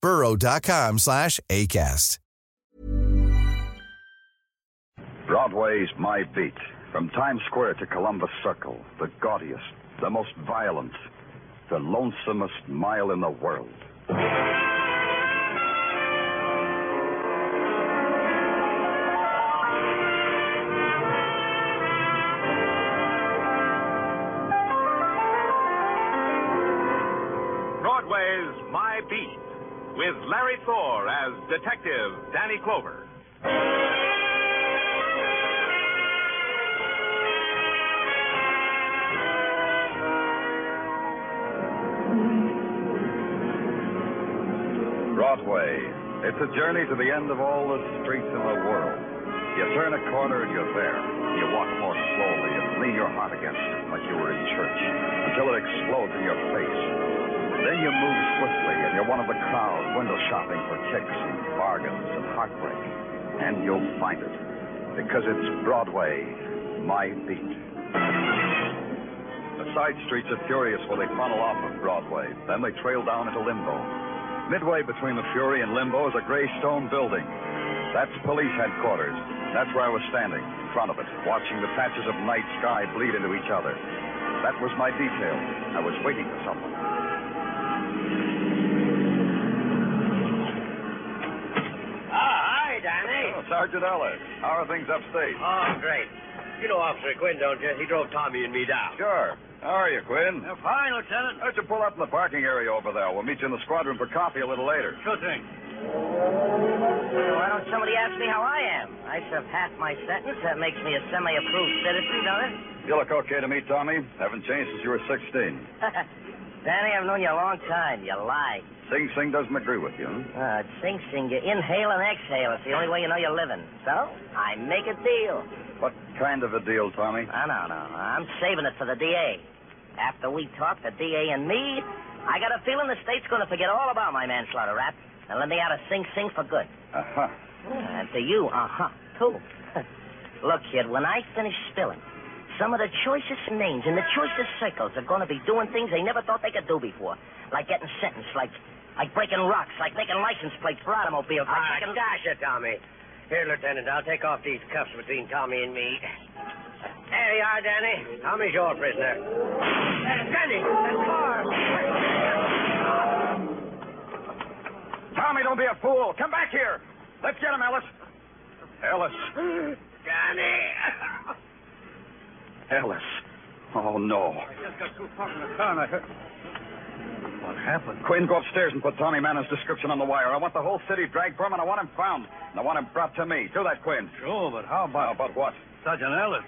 burrow.com slash ACAST. Broadway's My Beat. From Times Square to Columbus Circle, the gaudiest, the most violent, the lonesomest mile in the world. With Larry Thor as Detective Danny Clover. Broadway. It's a journey to the end of all the streets in the world. You turn a corner and you're there. You walk more slowly and lean your heart against it like you were in church until it explodes in your face. Then you move swiftly and you're one of the crowd window shopping for kicks and bargains and heartbreak. And you'll find it because it's Broadway, my beat. The side streets are furious where they funnel off of Broadway. Then they trail down into limbo. Midway between the Fury and Limbo is a gray stone building. That's police headquarters. That's where I was standing, in front of it, watching the patches of night sky bleed into each other. That was my detail. I was waiting for someone. Oh, hi, Danny. Oh, Sergeant Ellis. How are things upstate? Oh, great. You know Officer Quinn, don't you? He drove Tommy and me down. Sure. How are you, Quinn? Uh, fine, Lieutenant. Why don't you pull up in the parking area over there? We'll meet you in the squadron for coffee a little later. Sure thing. Why don't somebody ask me how I am? I served half my sentence. That makes me a semi-approved citizen, don't it? You look okay to me, Tommy. Haven't changed since you were 16. Danny, I've known you a long time. You lie. Sing Sing doesn't agree with you. Uh, Sing Sing, you inhale and exhale. It's the only way you know you're living. So, I make a deal. What kind of a deal, Tommy? No, no, no. I'm saving it for the DA. After we talk, the DA and me, I got a feeling the state's going to forget all about my manslaughter rap and let me out of Sing Sing for good. Uh-huh. And to you, uh-huh, too. Look, kid, when I finish spilling, some of the choicest names in the choicest circles are going to be doing things they never thought they could do before. Like getting sentenced, like like breaking rocks, like making license plates for automobiles, like Ah, making... gosh, it, Tommy. Here, Lieutenant, I'll take off these cuffs between Tommy and me. There you are, Danny. Tommy's your prisoner. Uh, Danny, that car. Tommy, don't be a fool. Come back here. Let's get him, Ellis. Ellis. Danny. Ellis. Oh, no. I just got too far from the car and I heard... What happened? Quinn, go upstairs and put Tommy Mannon's description on the wire. I want the whole city dragged for him, and I want him found. And I want him brought to me. Do that, Quinn. Sure, but how How about what? Sergeant Ellis?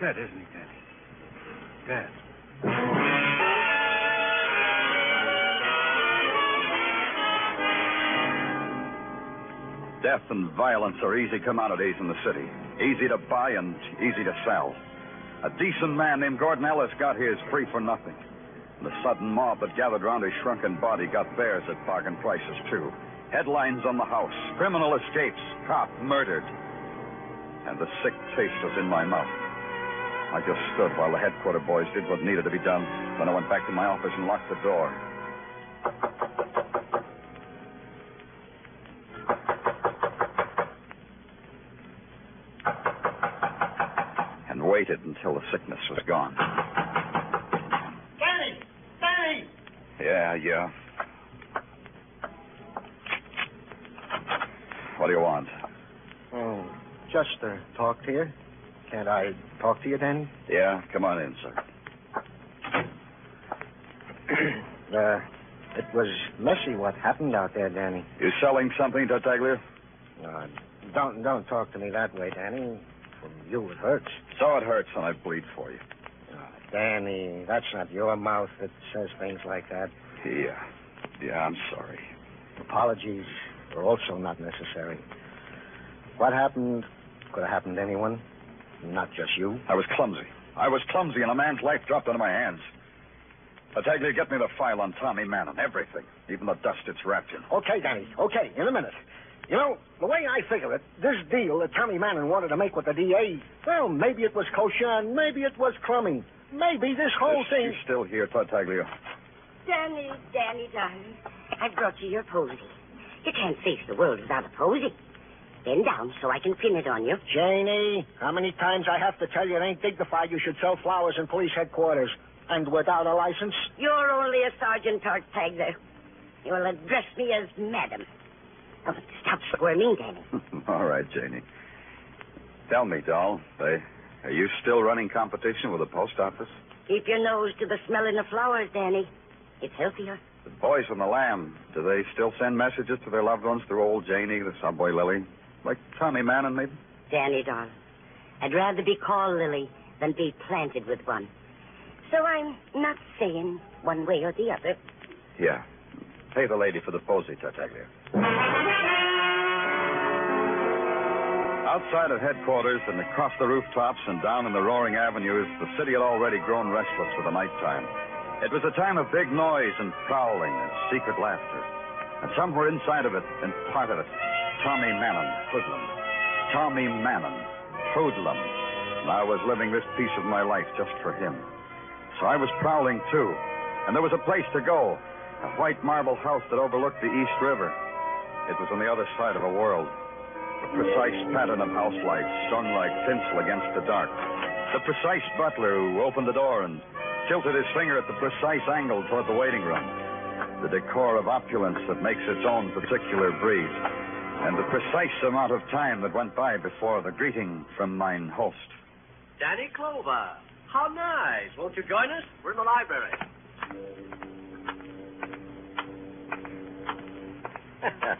Dead, isn't he, Danny? Dead. Death and violence are easy commodities in the city. Easy to buy and easy to sell. A decent man named Gordon Ellis got his free for nothing. And the sudden mob that gathered around his shrunken body got theirs at bargain prices, too. Headlines on the house. Criminal escapes. Cop murdered. And the sick taste was in my mouth. I just stood while the headquarter boys did what needed to be done. Then I went back to my office and locked the door. And waited until the sickness was gone. Yeah, yeah. What do you want? Oh, just to talk to you. Can't I talk to you, Danny? Yeah, come on in, sir. uh, it was messy what happened out there, Danny. You selling something, Tartaglia? Uh, don't don't talk to me that way, Danny. From you it hurts. So it hurts and I bleed for you. Uh, Danny, that's not your mouth that says things like that. Yeah. Yeah, I'm sorry. Apologies are also not necessary. What happened could have happened to anyone, not just you. I was clumsy. I was clumsy, and a man's life dropped into my hands. Tartaglia, get me the file on Tommy Mannon. Everything. Even the dust it's wrapped in. Okay, Danny. Okay, in a minute. You know, the way I figure it, this deal that Tommy Mannon wanted to make with the DA, well, maybe it was kosher and maybe it was crummy. Maybe this whole Is thing. she still here, Tartaglia? Danny, Danny, darling, I've brought you your posy. You can't face the world without a posy. Bend down so I can pin it on you. Janie, how many times I have to tell you it ain't dignified you should sell flowers in police headquarters? And without a license? You're only a sergeant Tartaglia. You will address me as madam. Oh, stop squirming, Danny. All right, Janie. Tell me, doll, they, are you still running competition with the post office? Keep your nose to the smelling of flowers, Danny. It's healthier. The boys from the Lamb, do they still send messages to their loved ones through old Janie, the subway Lily? Like Tommy Mannon, maybe? Danny, darling, I'd rather be called Lily than be planted with one. So I'm not saying one way or the other. Yeah. Pay the lady for the posy, Tartaglia. Outside of headquarters and across the rooftops and down in the roaring avenues, the city had already grown restless for the nighttime. It was a time of big noise and prowling and secret laughter. And somewhere inside of it, and part of it, Tommy Mannon, hoodlum. Tommy Mannon, hoodlum. And I was living this piece of my life just for him. So I was prowling too. And there was a place to go. A white marble house that overlooked the East River. It was on the other side of a world. The precise pattern of house lights strung like tinsel against the dark. The precise butler who opened the door and tilted his finger at the precise angle toward the waiting room. The decor of opulence that makes its own particular breed. And the precise amount of time that went by before the greeting from mine host. Danny Clover. How nice. Won't you join us? We're in the library.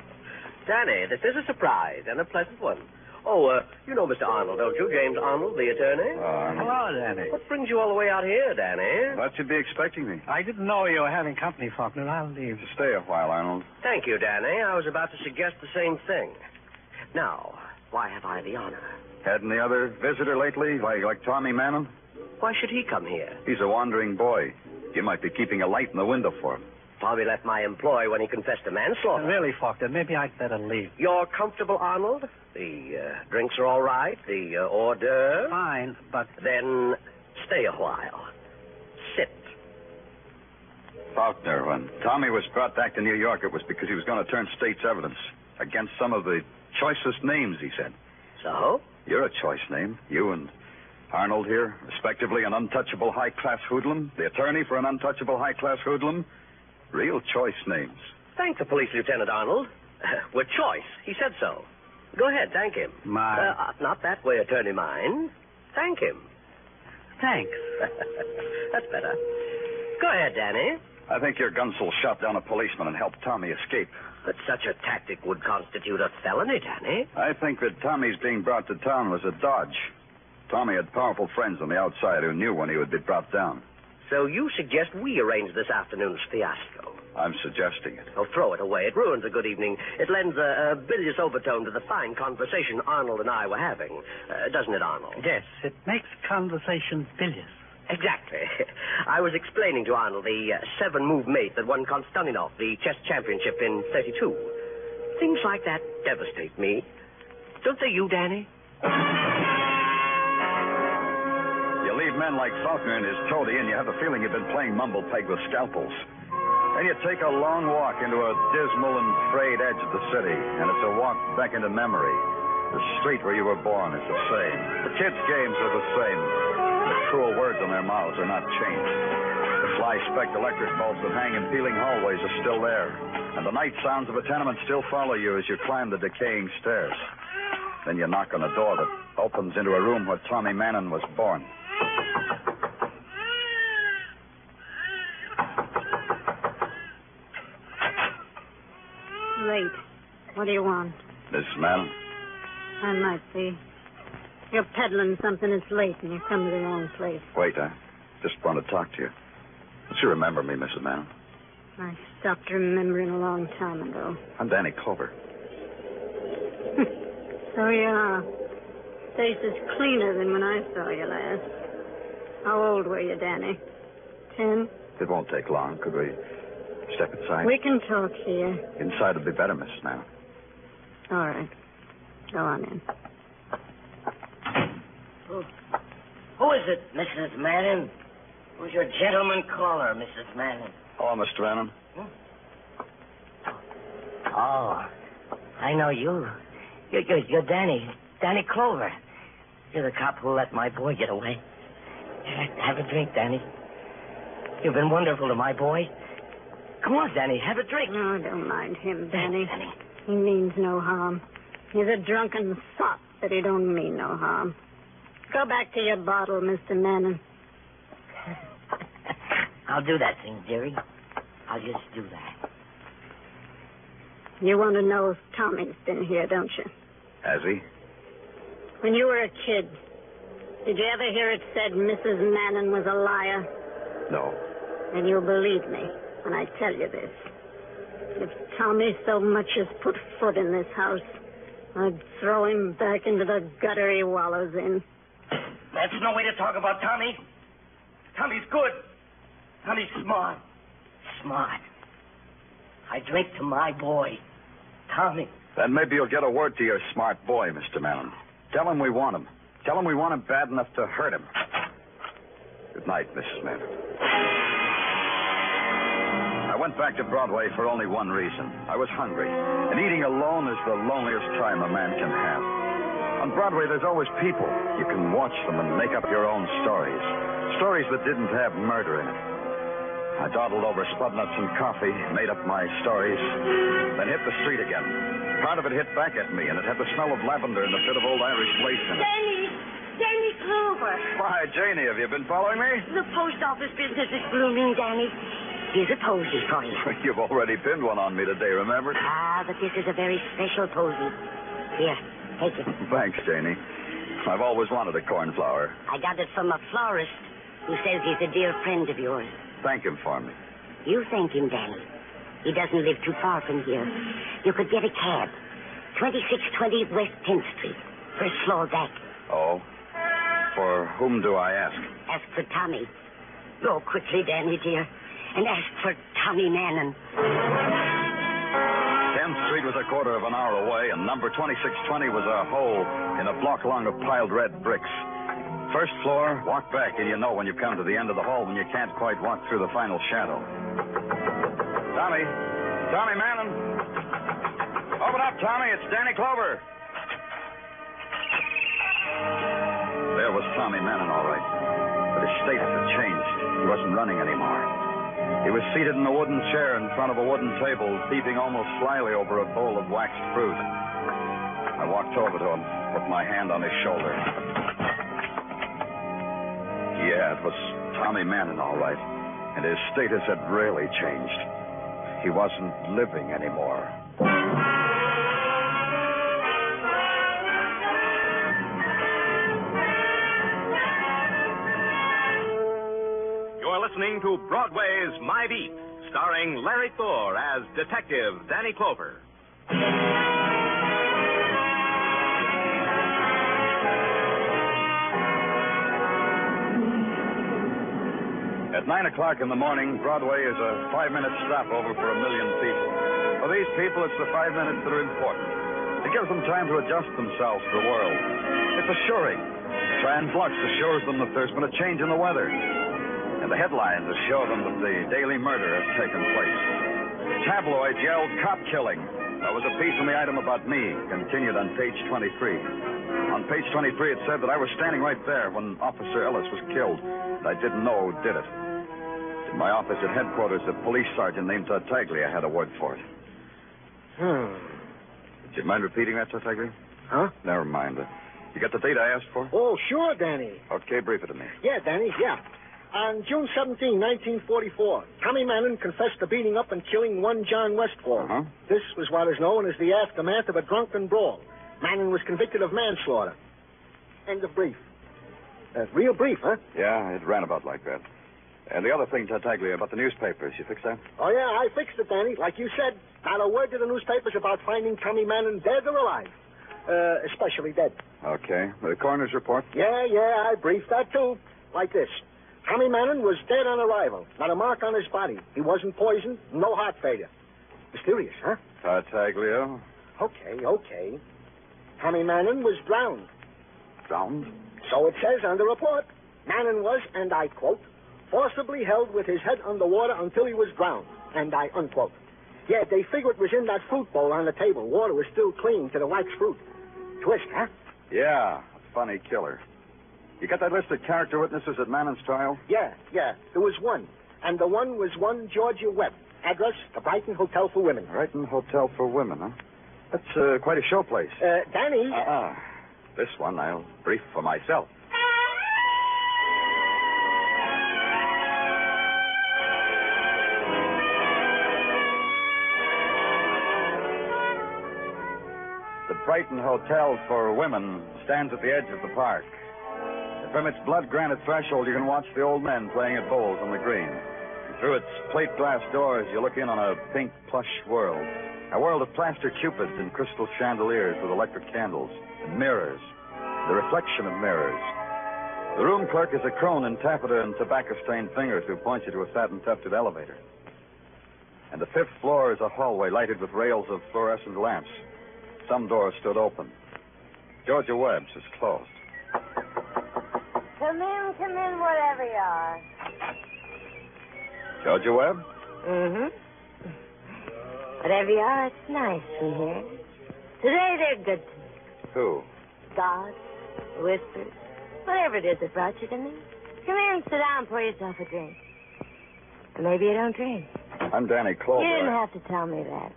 Danny, this is a surprise and a pleasant one. Oh, uh, you know Mr. Arnold, don't you? James Arnold, the attorney. Hello, Danny. What brings you all the way out here, Danny? Thought you'd be expecting me. I didn't know you were having company, Faulkner. I'll leave. To stay a while, Arnold. Thank you, Danny. I was about to suggest the same thing. Now, why have I the honor? Had any other visitor lately, like, like Tommy Mannon? Why should he come here? He's a wandering boy. You might be keeping a light in the window for him. Tommy left my employ when he confessed to manslaughter. Really, Faulkner, maybe I'd better leave. You're comfortable, Arnold? The uh, drinks are all right? The uh, hors d'oeuvres? Fine, but Then stay a while. Sit. Faulkner, when Tommy was brought back to New York, it was because he was going to turn state's evidence against some of the choicest names, he said. So? You're a choice name. You and Arnold here, respectively, an untouchable high class hoodlum, the attorney for an untouchable high class hoodlum. Real choice names. Thank the police lieutenant, Arnold. With choice. He said so. Go ahead, thank him. My- Uh, not that way, attorney mine. Thank him. thanks. That's better. Go ahead, Danny. I think your gunsel shot down a policeman and helped Tommy escape. But such a tactic would constitute a felony, Danny. I think that Tommy's being brought to town was a dodge. Tommy had powerful friends on the outside who knew when he would be brought down. So you suggest we arrange this afternoon's fiasco? I'm suggesting it. Oh, throw it away. It ruins a good evening. It lends a, a bilious overtone to the fine conversation Arnold and I were having. Uh, doesn't it, Arnold? Yes, it makes conversation bilious. Exactly. I was explaining to Arnold the uh, seven move mate that won Konstantinov, the chess championship in 32. Things like that devastate me. Don't they, you, Danny? You men like Faulkner and his toady, and you have the feeling you've been playing mumble peg with scalpels. Then you take a long walk into a dismal and frayed edge of the city, and it's a walk back into memory. The street where you were born is the same. The kids' games are the same. The cruel words on their mouths are not changed. The fly specked electric bulbs that hang in peeling hallways are still there. And the night sounds of a tenement still follow you as you climb the decaying stairs. Then you knock on a door that opens into a room where Tommy Mannon was born. Late. What do you want? Mrs. Mannon? I might be. You're peddling something that's late and you come to the wrong place. Wait, I just want to talk to you. Don't you remember me, Mrs. Mannon? I stopped remembering a long time ago. I'm Danny Clover. So you are. Face is cleaner than when I saw you last. How old were you, Danny? Ten? It won't take long. Could we step inside? We can talk here. Inside would be better, Mrs. Mannon. All right. Go on in. Who, who is it, Mrs. Manning? Who's your gentleman caller, Mrs. Manning? Hello, Mr. Mannon. Hmm? Oh, I know you. You're, you're, you're Danny. Danny Clover. You're the cop who let my boy get away. Have a drink, Danny. You've been wonderful to my boy. Come on, Danny, have a drink. No, don't mind him, Danny. Danny. He means no harm. He's a drunken sot, but he don't mean no harm. Go back to your bottle, Mr. Manning. I'll do that thing, dearie. I'll just do that. You want to know if Tommy's been here, don't you? Has he? When you were a kid, did you ever hear it said Mrs. Manning was a liar? No. And you'll believe me when I tell you this. If Tommy so much as put foot in this house, I'd throw him back into the gutter he wallows in. That's no way to talk about Tommy. Tommy's good. Tommy's smart. Smart. I drink to my boy, Tommy. Then maybe you'll get a word to your smart boy, Mr. Mannon. Tell him we want him. Tell him we want him bad enough to hurt him. Good night, Mrs. Mannon. I went back to Broadway for only one reason. I was hungry. And eating alone is the loneliest time a man can have. On Broadway, there's always people. You can watch them and make up your own stories. Stories that didn't have murder in it. I dawdled over spudnuts and coffee, made up my stories, then hit the street again. Part of it hit back at me, and it had the smell of lavender and a bit of old Irish lace in it. Danny! Danny Clover! Why, Janie, have you been following me? The post office business is blooming, Danny. Here's a posy for you. You've already pinned one on me today, remember? Ah, but this is a very special posy. Here, take it. Thanks, Janie. I've always wanted a cornflower. I got it from a florist who says he's a dear friend of yours. Thank him for me. You thank him, Danny. He doesn't live too far from here. You could get a cab. 2620 West 10th Street. First floor back. Oh? For whom do I ask? Ask for Tommy. Go quickly, Danny, dear. And ask for Tommy Mannon. 10th Street was a quarter of an hour away, and number 2620 was a hole in a block long of piled red bricks. First floor, walk back, and you know when you come to the end of the hall when you can't quite walk through the final shadow. Tommy. Tommy Mannon. Open up, Tommy. It's Danny Clover. There was Tommy Mannon, all right. But his status had changed. He wasn't running anymore. He was seated in a wooden chair in front of a wooden table, peeping almost slyly over a bowl of waxed fruit. I walked over to him, put my hand on his shoulder. Yeah, it was Tommy Mannon, all right. And his status had really changed. He wasn't living anymore. You're listening to Broadway's My Beat, starring Larry Thor as Detective Danny Clover. At 9 o'clock in the morning, Broadway is a five minute stopover for a million people. For these people, it's the five minutes that are important. It gives them time to adjust themselves to the world. It's assuring. Translux assures them that there's been a change in the weather. And the headlines assure them that the daily murder has taken place. Tabloids yelled cop killing. There was a piece in the item about me, continued on page 23. On page 23, it said that I was standing right there when Officer Ellis was killed. And I didn't know who did it. In my office at headquarters, a police sergeant named Tartaglia had a word for it. Hmm. Do you mind repeating that, Tartaglia? Huh? Never mind. Uh, You got the date I asked for? Oh, sure, Danny. Okay, brief it to me. Yeah, Danny, yeah. On June 17, 1944, Tommy Manning confessed to beating up and killing one John Westfall. Uh-huh. This was what is known as the aftermath of a drunken brawl. Manning was convicted of manslaughter. End of brief. Uh, real brief, huh? Yeah, it ran about like that. And the other thing, Tartaglia, about the newspapers, you fixed that? Oh, yeah, I fixed it, Danny. Like you said, not a word to the newspapers about finding Tommy Manning dead or alive. Uh, especially dead. Okay. The coroner's report? Yeah, yeah, I briefed that too. Like this. Tommy Manning was dead on arrival. Not a mark on his body. He wasn't poisoned, no heart failure. Mysterious, huh? Tartaglia. Okay, okay. Tommy Manning was drowned. Drowned? So it says on the report. Manning was, and I quote, forcibly held with his head underwater until he was drowned. And I unquote. Yeah, they figure it was in that fruit bowl on the table. Water was still clean to the wax fruit. Twist, huh? Yeah, a funny killer. You got that list of character witnesses at Manning's trial? Yeah, yeah. There was one. And the one was one Georgia Webb. Address, the Brighton Hotel for Women. Brighton Hotel for Women, huh? That's uh, quite a show place. Uh, Danny. Uh-uh. This one I'll brief for myself. Brighton Hotel for Women stands at the edge of the park. From its blood granite threshold, you can watch the old men playing at bowls on the green. And through its plate glass doors, you look in on a pink plush world. A world of plaster cupids and crystal chandeliers with electric candles and mirrors. The reflection of mirrors. The room clerk is a crone in taffeta and tobacco stained fingers who points you to a satin tufted elevator. And the fifth floor is a hallway lighted with rails of fluorescent lamps. Some doors stood open. Georgia Webb's is closed. Come in, come in, whatever you are. Georgia Webb? Mm-hmm. Whatever you are, it's nice in here. Today they're good to me. Who? God, whispers, whatever it is that brought you to me. Come in, sit down, and pour yourself a drink. Or maybe you don't drink. I'm Danny Clover. You didn't have to tell me that.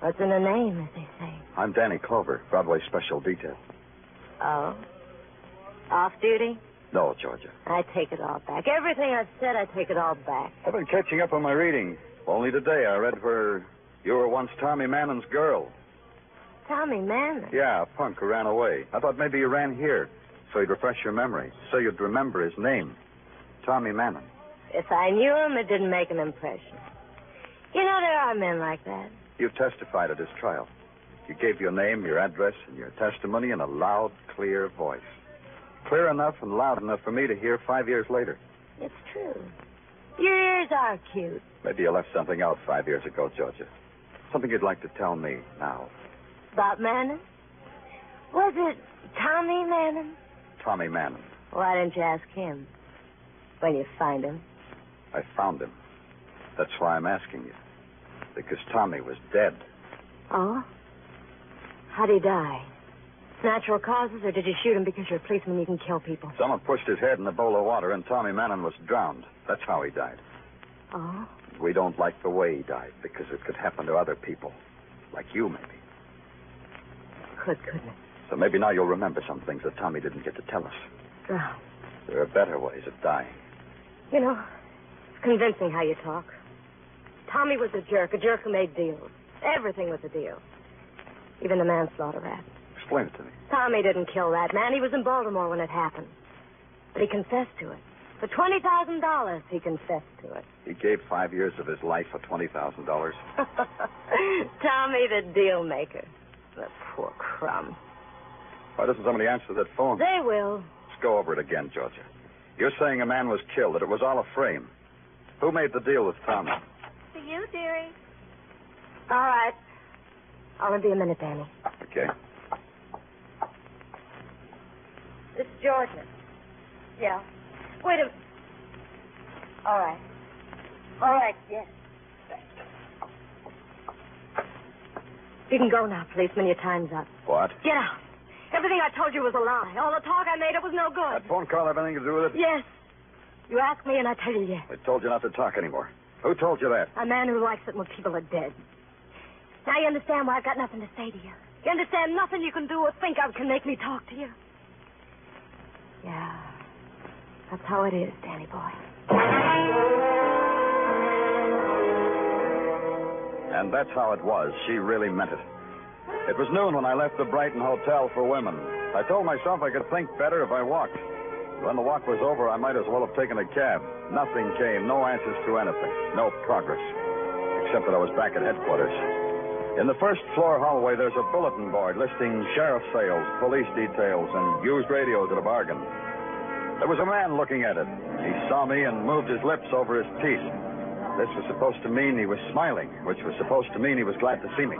What's in a name, as they say? I'm Danny Clover, Broadway Special Detail. Oh? Off duty? No, Georgia. I take it all back. Everything I've said, I take it all back. I've been catching up on my reading. Only today I read where you were once Tommy Manning's girl. Tommy Manning. Yeah, a punk who ran away. I thought maybe you ran here so he'd refresh your memory, so you'd remember his name. Tommy Manning. If I knew him, it didn't make an impression. You know, there are men like that. You testified at his trial. You gave your name, your address, and your testimony in a loud, clear voice. Clear enough and loud enough for me to hear five years later. It's true. Your ears are cute. Maybe you left something out five years ago, Georgia. Something you'd like to tell me now. About Manning? Was it Tommy Manning? Tommy Manning. Why didn't you ask him? When you find him. I found him. That's why I'm asking you. Because Tommy was dead. Oh? How'd he die? Natural causes, or did you shoot him because you're a policeman you can kill people? Someone pushed his head in a bowl of water, and Tommy Manning was drowned. That's how he died. Oh? We don't like the way he died because it could happen to other people. Like you, maybe. Good goodness. So maybe now you'll remember some things that Tommy didn't get to tell us. Drowned. There are better ways of dying. You know, it's convincing how you talk. Tommy was a jerk, a jerk who made deals. Everything was a deal. Even the manslaughter rap. Explain it to me. Tommy didn't kill that man. He was in Baltimore when it happened. But he confessed to it. For $20,000, he confessed to it. He gave five years of his life for $20,000. Tommy the deal maker. The poor crumb. Why doesn't somebody answer that phone? They will. Let's go over it again, Georgia. You're saying a man was killed, that it was all a frame. Who made the deal with Tommy? For you, dearie. All right. I'll be a minute, Danny. Okay. This is Georgia. Yeah. Wait a minute. All right. All right, yes. You can go now, policeman. Your time's up. What? Get out. Everything I told you was a lie. All the talk I made, it was no good. That phone call have anything to do with it? Yes. You ask me, and I tell you yes. I told you not to talk anymore. Who told you that? A man who likes it when people are dead. Now you understand why I've got nothing to say to you. You understand nothing you can do or think of can make me talk to you. Yeah. That's how it is, Danny boy. And that's how it was. She really meant it. It was noon when I left the Brighton Hotel for Women. I told myself I could think better if I walked. When the walk was over, I might as well have taken a cab. Nothing came, no answers to anything, no progress. Except that I was back at headquarters. In the first floor hallway, there's a bulletin board listing sheriff sales, police details, and used radios at a bargain. There was a man looking at it. He saw me and moved his lips over his teeth. This was supposed to mean he was smiling, which was supposed to mean he was glad to see me.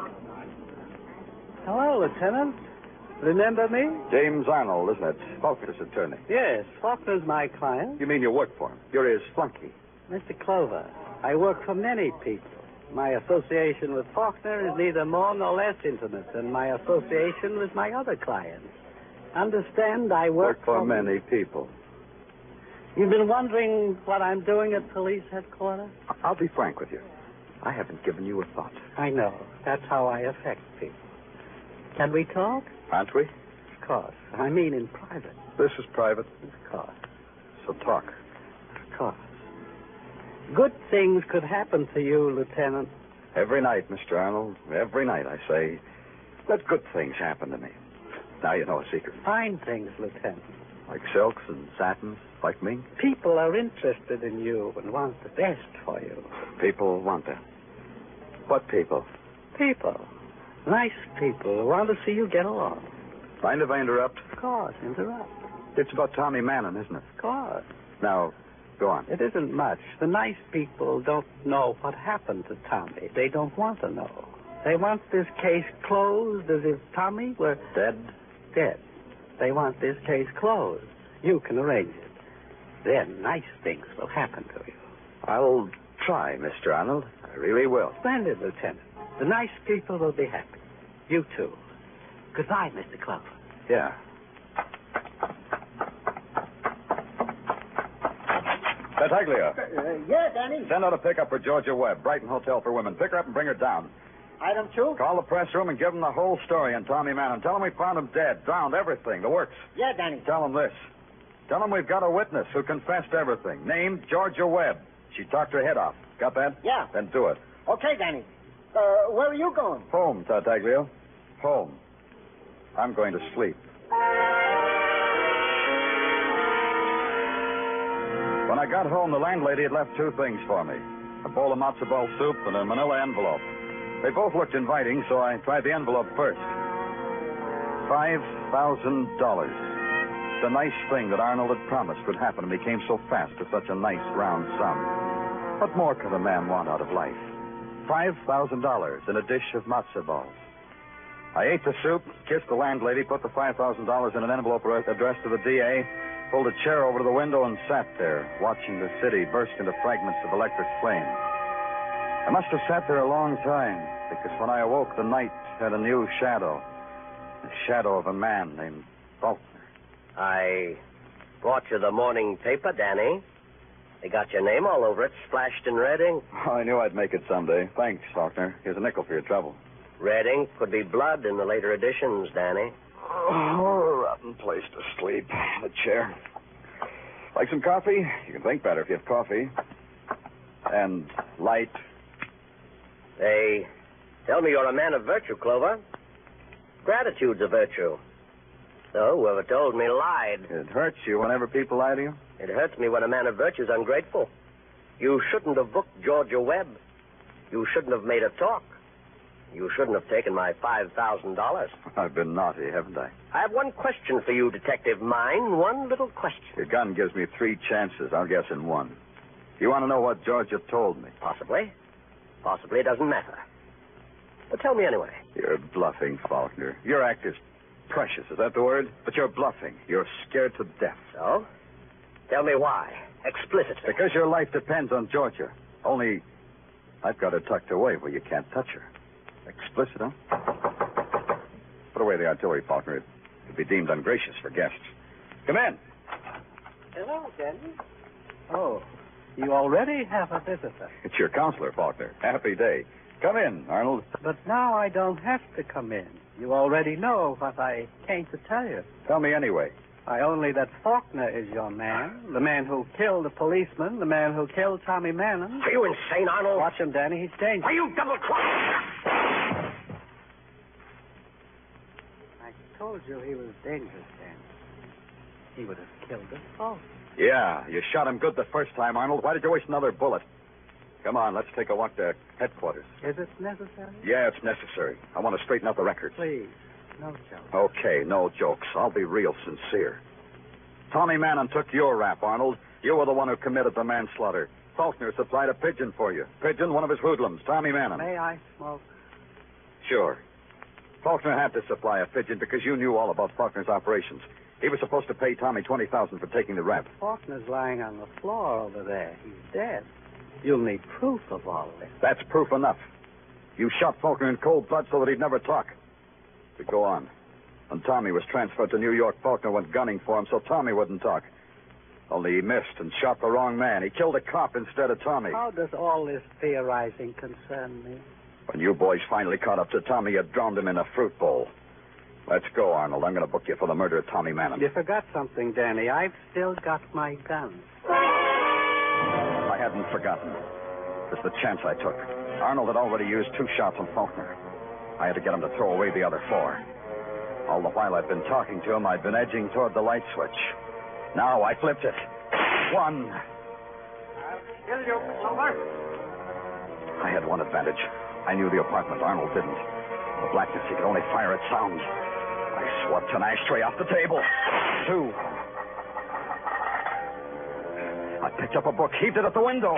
Hello, Lieutenant. Remember me? James Arnold, isn't it? Faulkner's attorney. Yes, Faulkner's my client. You mean you work for him? You're his flunky. Mr. Clover, I work for many people. My association with Faulkner is neither more nor less intimate than my association with my other clients. Understand, I work, Work for many people. You've been wondering what I'm doing at police headquarters? I'll be frank with you. I haven't given you a thought. I know. That's how I affect people. Can we talk? Aren't we? Of course. I mean in private. This is private, Of course. so talk. Of course. Good things could happen to you, Lieutenant. Every night, Mr. Arnold, every night I say, let good things happen to me. Now you know a secret. Fine things, Lieutenant. Like silks and satins, like mink. People are interested in you and want the best for you. People want that. What people? People. Nice people who want to see you get along. Mind if I interrupt? Of course, interrupt. It's about Tommy Mannon, isn't it? Of course. Now, go on. It isn't much. The nice people don't know what happened to Tommy. They don't want to know. They want this case closed as if Tommy were Dead? dead. They want this case closed. You can arrange it. Then nice things will happen to you. I'll try, Mr. Arnold. I really will. Splendid, Lieutenant. The nice people will be happy. You too. Goodbye, Mr. Clover. Yeah. Tartaglia, Uh, yeah, Danny. send out a pickup for Georgia Webb, Brighton Hotel for Women. Pick her up and bring her down. Item two? Call the press room and give them the whole story on Tommy Mannon. Tell them we found him dead, drowned, everything, the works. Yeah, Danny. Tell them this. Tell them we've got a witness who confessed everything. Named Georgia Webb. She talked her head off. Got that? Yeah. Then do it. Okay, Danny. Uh, where are you going? Home, Tartaglia. Home. I'm going to sleep. I got home, the landlady had left two things for me a bowl of matzo ball soup and a manila envelope. They both looked inviting, so I tried the envelope first. $5,000. The nice thing that Arnold had promised would happen to me came so fast to such a nice round sum. What more could a man want out of life? $5,000 in a dish of matzo balls. I ate the soup, kissed the landlady, put the $5,000 in an envelope addressed to the DA, pulled a chair over to the window, and sat there, watching the city burst into fragments of electric flame. I must have sat there a long time, because when I awoke, the night had a new shadow. The shadow of a man named Faulkner. I brought you the morning paper, Danny. They got your name all over it, splashed in red ink. Oh, I knew I'd make it someday. Thanks, Faulkner. Here's a nickel for your trouble. Red ink could be blood in the later editions, Danny. Oh, rotten place to sleep. The chair. Like some coffee? You can think better if you have coffee. And light. They tell me you're a man of virtue, Clover. Gratitude's a virtue. So whoever told me lied. It hurts you whenever people lie to you? It hurts me when a man of virtue's ungrateful. You shouldn't have booked Georgia Webb. You shouldn't have made her talk. You shouldn't have taken my $5,000. I've been naughty, haven't I? I have one question for you, Detective Mine. One little question. Your gun gives me three chances. I'll guess in one. You want to know what Georgia told me? Possibly. Possibly it doesn't matter. But tell me anyway. You're bluffing, Faulkner. Your act is precious. Is that the word? But you're bluffing. You're scared to death. So? Tell me why. Explicitly. Because your life depends on Georgia. Only I've got her tucked away where you can't touch her. Explicit, huh? Put away the artillery, Faulkner. It would be deemed ungracious for guests. Come in. Hello, Denny. Oh, you already have a visitor. It's your counselor, Faulkner. Happy day. Come in, Arnold. But now I don't have to come in. You already know what I came to tell you. Tell me anyway. I only that Faulkner is your man, the man who killed the policeman, the man who killed Tommy Mannon. Are you insane, Arnold? Watch him, Danny. He's dangerous. Are you double crossing? I told you he was dangerous, Danny. He would have killed us both. Yeah, you shot him good the first time, Arnold. Why did you waste another bullet? Come on, let's take a walk to headquarters. Is it necessary? Yeah, it's necessary. I want to straighten out the records. Please, no jokes. Okay, no jokes. I'll be real sincere. Tommy Mannon took your rap, Arnold. You were the one who committed the manslaughter. Faulkner supplied a pigeon for you. Pigeon, one of his hoodlums, Tommy Mannon. May I smoke? Sure. Faulkner had to supply a pigeon because you knew all about Faulkner's operations. He was supposed to pay Tommy twenty thousand for taking the rap. Faulkner's lying on the floor over there. He's dead. You'll need proof of all this. That's proof enough. You shot Faulkner in cold blood so that he'd never talk. But go on. When Tommy was transferred to New York, Faulkner went gunning for him so Tommy wouldn't talk. Only he missed and shot the wrong man. He killed a cop instead of Tommy. How does all this theorizing concern me? When you boys finally caught up to Tommy, you drowned him in a fruit bowl. Let's go, Arnold. I'm going to book you for the murder of Tommy Mannon. You forgot something, Danny. I've still got my gun. I hadn't forgotten. It's the chance I took. Arnold had already used two shots on Faulkner. I had to get him to throw away the other four. All the while I'd been talking to him, I'd been edging toward the light switch. Now I flipped it. One. I'll kill you, Silver. I had one advantage. I knew the apartment. Arnold didn't. In the blackness, he could only fire at sound. I swept an ashtray off the table. Two. I picked up a book, heaved it at the window.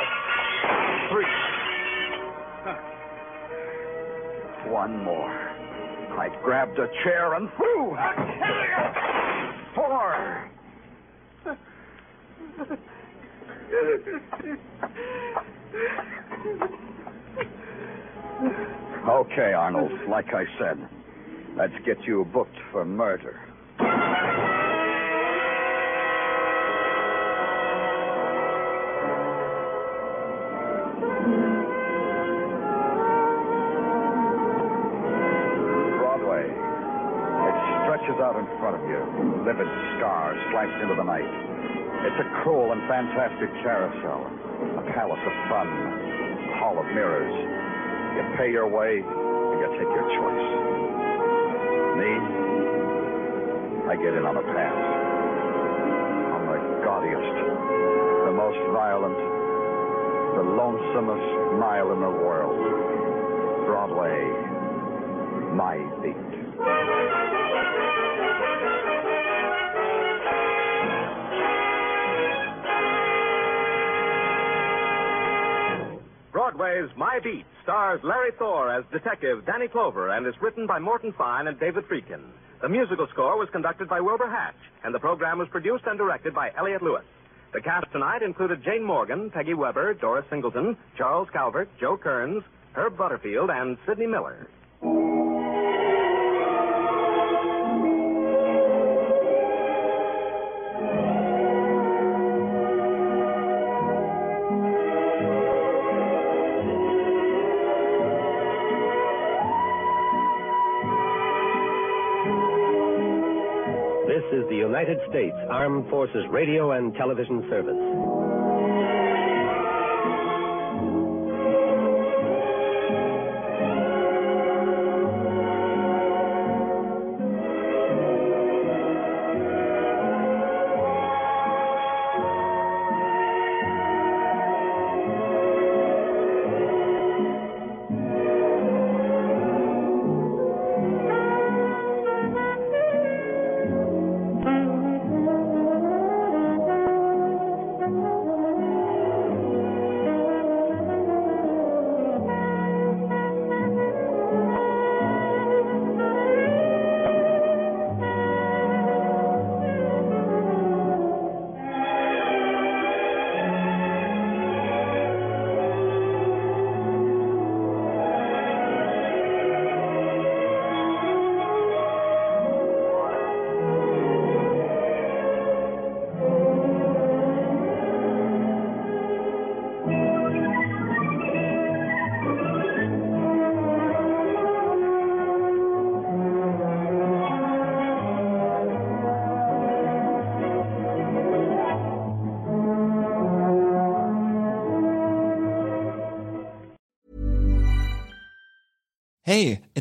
Three. One more. I grabbed a chair and threw. Four. Okay, Arnold. Like I said, let's get you booked for murder. Broadway. It stretches out in front of you, livid scars slashed into the night. It's a cruel and fantastic carousel, a palace of fun, a hall of mirrors. You pay your way, and you take your choice. Me, I get in on the pass. I'm the gaudiest, the most violent, the lonesomest mile in the world. Broadway, my beat. Broadway's My Beat stars Larry Thor as Detective Danny Clover and is written by Morton Fine and David Friedkin. The musical score was conducted by Wilbur Hatch, and the program was produced and directed by Elliott Lewis. The cast tonight included Jane Morgan, Peggy Webber, Doris Singleton, Charles Calvert, Joe Kearns, Herb Butterfield, and Sidney Miller. States Armed Forces Radio and Television Service.